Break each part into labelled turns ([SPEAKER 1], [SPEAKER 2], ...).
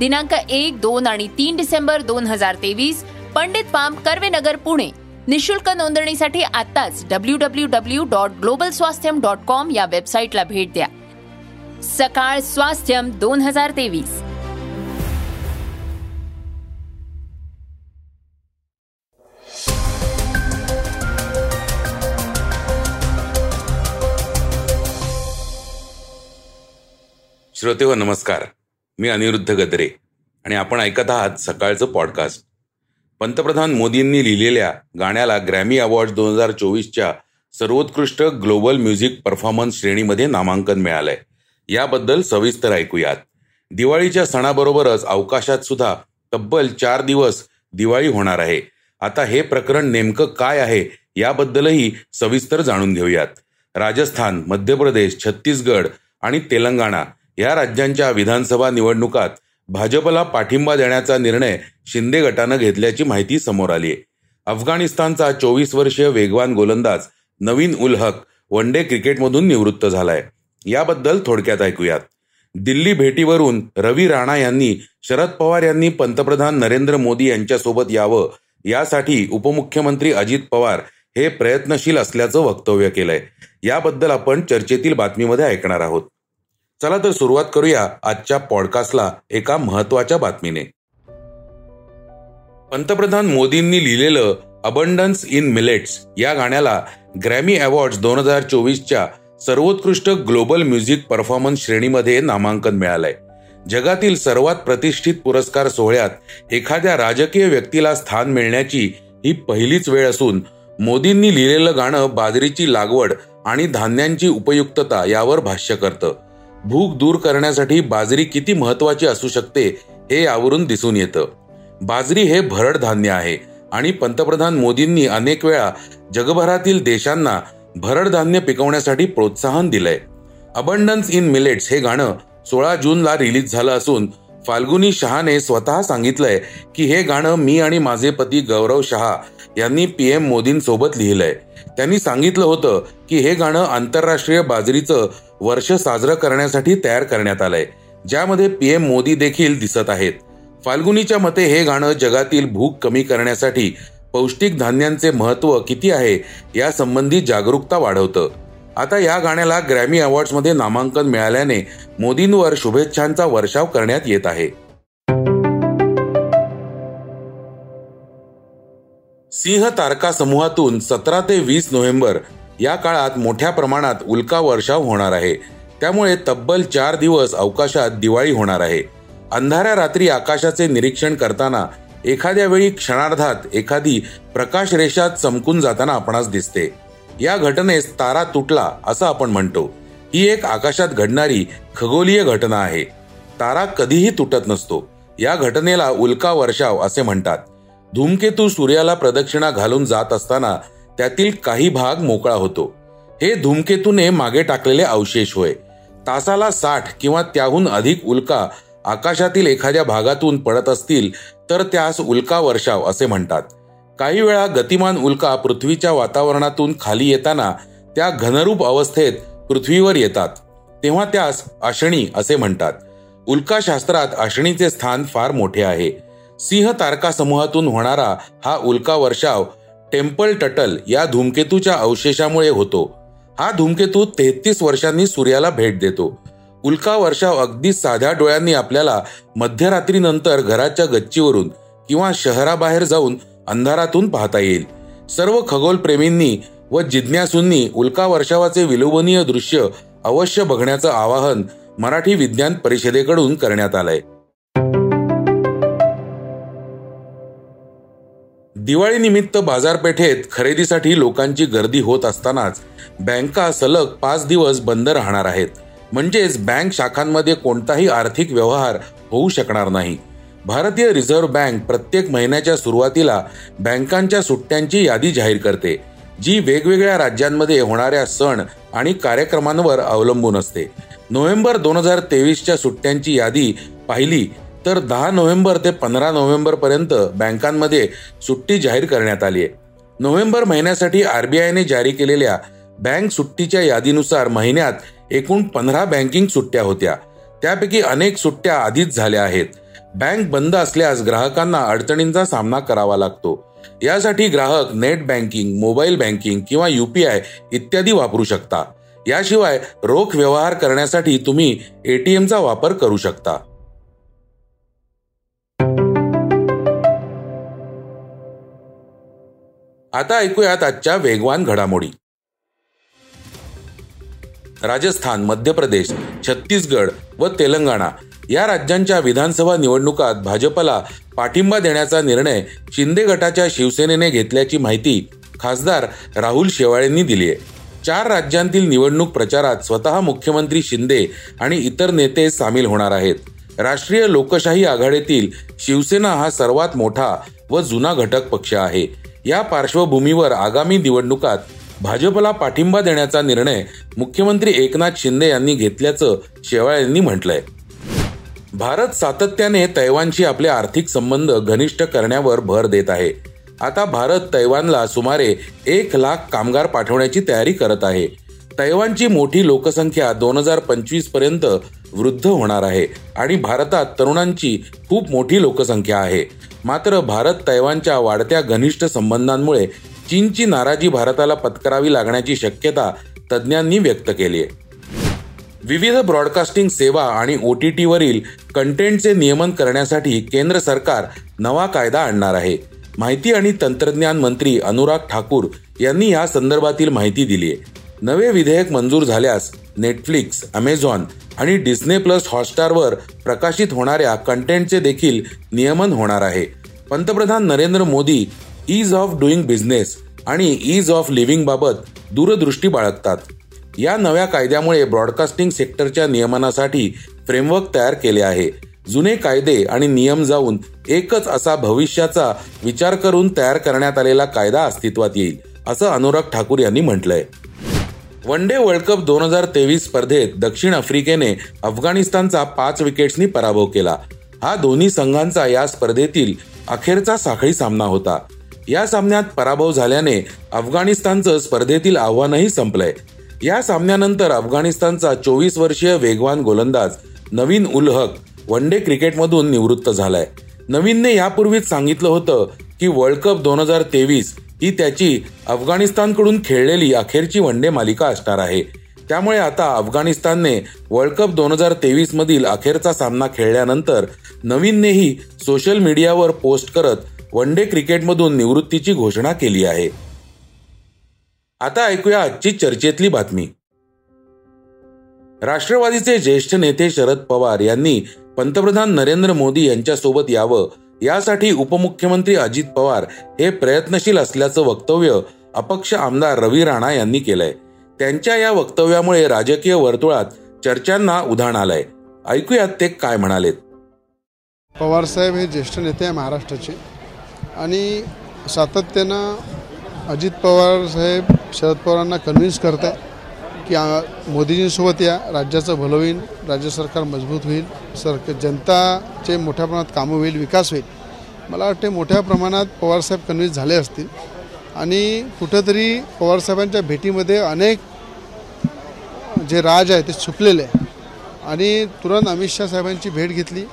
[SPEAKER 1] दिनांक एक दोन आणि तीन डिसेंबर दोन हजार तेवीस पंडित पाम कर्वेनगर पुणे. निशुल्क नोंदणीसाठी आताच W W W dot global Swasthyam dot com या वेबसाईटला भेट द्या. सकाळ स्वास्थ्यम दोन हजार तेवीस.
[SPEAKER 2] श्रोते हो नमस्कार. मी अनिरुद्ध गद्रे. आणि आपण ऐकत आहात सकाळचं पॉडकास्ट पंतप्रधान मोदींनी लिहिलेल्या गाण्याला ग्रॅमी अवॉर्ड दोन हजार चोवीसच्या सर्वोत्कृष्ट ग्लोबल म्युझिक परफॉर्मन्स श्रेणीमध्ये नामांकन मिळालंय. याबद्दल सविस्तर ऐकूयात. दिवाळीच्या सणाबरोबरच अवकाशात सुद्धा तब्बल चार दिवस दिवाळी होणार आहे. आता हे प्रकरण नेमकं काय आहे याबद्दलही सविस्तर जाणून घेऊयात. राजस्थान मध्य प्रदेश छत्तीसगड आणि तेलंगणा या राज्यांच्या विधानसभा निवडणुकात भाजपला पाठिंबा देण्याचा निर्णय शिंदे गटानं घेतल्याची माहिती समोर आली आहे अफगाणिस्तानचा चोवीस वर्षीय वेगवान गोलंदाज नवीन उल हक वन डे क्रिकेटमधून निवृत्त झालाय. याबद्दल थोडक्यात ऐकूयात. दिल्ली भेटीवरून रवी राणा यांनी शरद पवार यांनी पंतप्रधान नरेंद्र मोदी यांच्यासोबत यावं यासाठी उपमुख्यमंत्री अजित पवार हे प्रयत्नशील असल्याचं वक्तव्य केलंय. याबद्दल आपण चर्चेतील बातमीमध्ये ऐकणार आहोत. चला तर सुरुवात करूया आजच्या पॉडकास्टला एका महत्त्वाच्या बातमीने. पंतप्रधान मोदींनी लिहिलेलं अबंडन्स इन मिलेट्स या गाण्याला ग्रॅमी अवॉर्ड दोन हजार चोवीसच्या सर्वोत्कृष्ट ग्लोबल म्युझिक परफॉर्मन्स श्रेणीमध्ये नामांकन मिळालंय. जगातील सर्वात प्रतिष्ठित पुरस्कार सोहळ्यात एखाद्या राजकीय व्यक्तीला स्थान मिळण्याची ही पहिलीच वेळ असून मोदींनी लिहिलेलं गाणं बाजरीची लागवड आणि धान्यांची उपयुक्तता यावर भाष्य करतं. भूक दूर करण्यासाठी बाजरी किती महत्वाची असू शकते हे यावरून दिसून येतं. बाजरी हे भरड धान्य आहे आणि पंतप्रधान मोदींनी अनेक वेळा जगभरातील देशांना भरड धान्य पिकवण्यासाठी प्रोत्साहन दिलंय. अबंडन्स इन मिलेट्स हे गाणं सोळा जूनला रिलीज झालं असून फाल्गुनी शहाने स्वतः सांगितलंय की हे गाणं मी आणि माझे पती गौरव शहा यांनी पी एम मोदींसोबत लिहिलंय. त्यांनी सांगितलं होतं की हे गाणं आंतरराष्ट्रीय बाजरीचं वर्ष साजरं करण्यासाठी तयार करण्यात आलंय ज्यामध्ये पीएम मोदी देखील दिसत आहेत. फाल्गुनीच्या मते हे गाणं जगातील भूक कमी करण्यासाठी पौष्टिक धान्यांचे महत्त्व किती आहे यासंबंधी जागरूकता वाढवतं. आता या गाण्याला ग्रॅमी अवॉर्ड्समध्ये नामांकन मिळाल्याने मोदींवर शुभेच्छांचा वर्षाव करण्यात येत आहे. सिंह तारका समूहातून सतरा ते वीस नोव्हेंबर या काळात मोठ्या प्रमाणात उल्का वर्षाव होणार आहे. त्यामुळे तब्बल चार दिवस अवकाशात दिवाळी होणार आहे. अंधाऱ्या रात्री आकाशाचे निरीक्षण करताना एखाद्या वेळी क्षणार्धात एखादी प्रकाश रेषा चमकून जाताना आपणास दिसते. या घटनेस तारा तुटला असं आपण म्हणतो. ही एक आकाशात घडणारी खगोलीय घटना आहे. तारा कधीही तुटत नसतो. या घटनेला उल्का वर्षाव असे म्हणतात. धूमकेतू सूर्याला प्रदक्षिणा घालून जात असताना त्यातील काही भाग मोकळा होतो. हे धूमकेतूने मागे टाकलेले अवशेष होय. तासाला साठ किंवा त्याहून अधिक उल्का आकाशातील एखाद्या भागातून पडत असतील तर त्यास उल्का वर्षाव असे म्हणतात. काही वेळा गतिमान उल्का पृथ्वीच्या वातावरणातून खाली येताना त्या घनरूप अवस्थेत पृथ्वीवर येतात. तेव्हा त्यास अशणी असे म्हणतात. उल्काशास्त्रात अशणीचे स्थान फार मोठे आहे. सिंह तारका समूहातून होणारा हा उल्का वर्षाव टेम्पल टटल या धूमकेतूच्या अवशेषामुळे होतो. हा धूमकेतू तेहतीस वर्षांनी सूर्याला भेट देतो. उल्का वर्षाव अगदी साध्या डोळ्यांनी आपल्याला मध्यरात्रीनंतर घराच्या गच्चीवरून किंवा शहराबाहेर जाऊन अंधारातून पाहता येईल. सर्व खगोलप्रेमींनी व जिज्ञासूंनी उल्का वर्षावाचे विलोभनीय दृश्य अवश्य बघण्याचं आवाहन मराठी विज्ञान परिषदेकडून करण्यात आलंय. दिवाळीनिमित्त बाजारपेठेत खरेदीसाठी लोकांची गर्दी होत असतानाच बँका सलग पाच दिवस बंद राहणार आहेत. म्हणजेच बँक शाखांमध्ये कोणताही आर्थिक व्यवहार होऊ शकणार नाही. भारतीय रिझर्व्ह बँक प्रत्येक महिन्याच्या सुरुवातीला बँकांच्या सुट्ट्यांची यादी जाहीर करते जी वेगवेगळ्या राज्यांमध्ये होणाऱ्या सण आणि कार्यक्रमांवर अवलंबून असते. नोव्हेंबर दोन हजार तेवीसच्या सुट्ट्यांची यादी पाहिली तर दहा नोव्हेंबर ते पंधरा नोव्हेंबरपर्यंत बँकांमध्ये सुट्टी जाहीर करण्यात आली आहे. नोव्हेंबर महिन्यासाठी आरबीआयने जारी केलेल्या बँक सुट्टीच्या यादीनुसार महिन्यात एकूण पंधरा बँकिंग सुट्ट्या होत्या. त्यापैकी अनेक सुट्ट्या आधीच झाल्या आहेत. बँक बंद असल्यास ग्राहकांना अडचणींचा सामना करावा लागतो. यासाठी ग्राहक नेट बँकिंग मोबाईल बँकिंग किंवा युपीआय इत्यादी वापरू शकता. याशिवाय रोख व्यवहार करण्यासाठी तुम्ही एटीएमचा वापर करू शकता. आता ऐकूयात आजच्या वेगवान घडामोडी. राजस्थान मध्य प्रदेश छत्तीसगड व तेलंगणा या राज्यांच्या विधानसभा निवडणुकात भाजपला पाठिंबा देण्याचा निर्णय शिंदे गटाच्या शिवसेनेने घेतल्याची माहिती खासदार राहुल शेवाळेंनी दिली आहे. चार राज्यांतील निवडणूक प्रचारात स्वतः मुख्यमंत्री शिंदे आणि इतर नेते सामील होणार आहेत. राष्ट्रीय लोकशाही आघाडीतील शिवसेना हा सर्वात मोठा व जुना घटक पक्ष आहे. या पार्श्वभूमीवर आगामी निवडणुकात भाजपला पाठिंबा देण्याचा निर्णय मुख्यमंत्री एकनाथ शिंदे यांनी घेतल्याचं शेवाळ यांनी म्हटलंय. भारत सातत्याने तैवानशी आपले आर्थिक संबंध घनिष्ठ करण्यावर भर देत आहे. आता भारत तैवानला सुमारे एक लाख कामगार पाठवण्याची तयारी करत आहे. तैवानची मोठी लोकसंख्या दोन हजार पंचवीसपर्यंत वृद्ध होणार आहे आणि भारतात तरुणांची खूप मोठी लोकसंख्या आहे. मात्र भारत तैवानच्या वाढत्या घनिष्ठ संबंधांमुळे चीनची नाराजी भारताला पत्करावी लागण्याची शक्यता तज्ज्ञांनी व्यक्त केली आहे. विविध ब्रॉडकास्टिंग सेवा आणि ओ टी टीवरील कंटेंटचे नियमन करण्यासाठी केंद्र सरकार नवा कायदा आणणार आहे. माहिती आणि तंत्रज्ञान मंत्री अनुराग ठाकूर यांनी या संदर्भातील माहिती दिली आहे. नवे विधेयक मंजूर झाल्यास नेटफ्लिक्स अमेझॉन आणि डिस्ने प्लस हॉटस्टारवर प्रकाशित होणाऱ्या कंटेंटचे देखील नियमन होणार आहे. पंतप्रधान Narendra Modi ease of doing business आणि ईज ऑफ लिव्हिंग बाबत दूरदृष्टी बाळगतात. या नव्या कायद्यामुळे ब्रॉडकास्टिंग सेक्टरच्या नियमनासाठी फ्रेमवर्क तयार केले आहे. जुने कायदे आणि नियम जाऊन एकच असा भविष्याचा विचार करून तयार करण्यात आलेला कायदा अस्तित्वात येईल असं अनुराग ठाकूर यांनी म्हटलंय. वन डे वर्ल्ड कप दोन हजार तेवीस स्पर्धेत दक्षिण आफ्रिकेने अफगाणिस्तानचा पाच विकेट्सनी पराभव केला. हा दोन्ही संघांचा या स्पर्धेतील अखेरचा साखळी सामना होता. या सामन्यात पराभव झाल्याने अफगाणिस्तानचं स्पर्धेतील आव्हानही संपलंय. या सामन्यानंतर अफगाणिस्तानचा चोवीस वर्षीय वेगवान गोलंदाज नवीन उल हक वन डे क्रिकेटमधून निवृत्त झालाय. नवीनने यापूर्वीच सांगितलं होतं की वर्ल्ड कप दोन हजार तेवीस ही त्याची अफगाणिस्तानकडून खेळलेली अखेरची वन डे मालिका असणार आहे. त्यामुळे आता अफगाणिस्तानने वर्ल्ड कप दोन हजार तेवीस मधील अखेरचा सामना खेळल्यानंतर नवीननेही सोशल मीडियावर पोस्ट करत वन डे क्रिकेटमधून निवृत्तीची घोषणा केली आहे. आता ऐकूया आजची चर्चेतली बातमी. राष्ट्रवादीचे ज्येष्ठ नेते शरद पवार यांनी पंतप्रधान नरेंद्र मोदी यांच्यासोबत यावं यासाठी उपमुख्यमंत्री अजित पवार हे प्रयत्नशील असल्याचं वक्तव्य अपक्ष आमदार रवी राणा यांनी केलंय. त्यांच्या या वक्तव्यामुळे राजकीय वर्तुळात चर्चांना उधाण आलंय. ऐकूयात ते काय म्हणालेत.
[SPEAKER 3] पवार साहेब हे ज्येष्ठ नेते आहे महाराष्ट्राचे. आणि सातत्यानं अजित पवार साहेब शरद पवारांना कन्व्हिन्स करतात की मोदीजींसोबत या. राज्याचं भलं होईल राज्य सरकार मजबूत होईल सर जनताचे मोठ्या प्रमाणात कामं होईल विकास होईल. मला वाटते मोठ्या प्रमाणात पवारसाहेब कन्व्हिन्स झाले असतील. आणि कुठंतरी पवारसाहेबांच्या भेटीमध्ये अनेक जे राज आहे ते छुपलेले आहे आणि तुरंत अमित शाह साहेबांची भेट घेतली.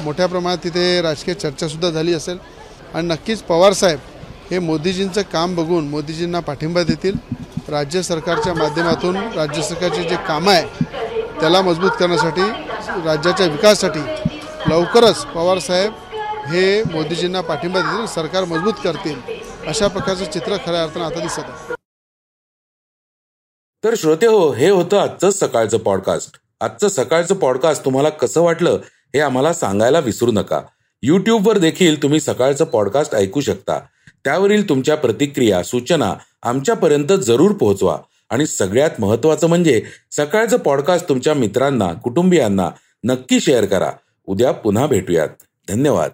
[SPEAKER 3] मोठ्या प्रमाणात तिथे राजकीय चर्चासुद्धा झाली असेल. आणि नक्कीच पवारसाहेब हे मोदीजींचं काम बघून मोदीजींना पाठिंबा देतील. राज्य सरकारच्या माध्यमातून राज्य सरकारचे जे कामं आहे त्याला मजबूत करण्यासाठी राज्याच्या विकासासाठी लवकरच पवारसाहेब हे मोदीजींना पाठिंबा देतील सरकार मजबूत करतील अशा प्रकारचं चित्र खऱ्या अर्थानं आता दिसत आहे.
[SPEAKER 2] तर श्रोते हो हे होतं आजचं सकाळचं पॉडकास्ट आजचं सकाळचं पॉडकास्ट तुम्हाला कसं वाटलं हे आम्हाला सांगायला विसरू नका. यूट्यूबवर देखील तुम्ही सकाळचं पॉडकास्ट ऐकू शकता. त्यावरील तुमच्या प्रतिक्रिया सूचना आमच्यापर्यंत जरूर पोहोचवा. आणि सगळ्यात महत्वाचं म्हणजे सकाळचं पॉडकास्ट तुमच्या मित्रांना कुटुंबियांना नक्की शेअर करा. उद्या पुन्हा भेटूयात. धन्यवाद.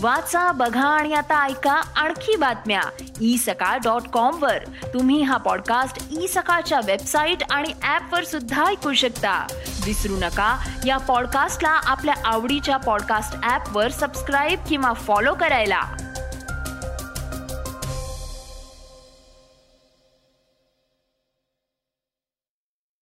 [SPEAKER 1] वाचा बघा आणि आता ऐका आणखी बातम्या. ई सकाळ डॉट कॉम वर. तुम्ही हा पॉडकास्ट ई सकाळच्या वेबसाईट आणि ऍप वर सुद्धा ऐकू शकता. विसरू नका या पॉडकास्टला आपल्या आवडीच्या पॉडकास्ट ऍप वर सबस्क्राईब किंवा फॉलो करायला.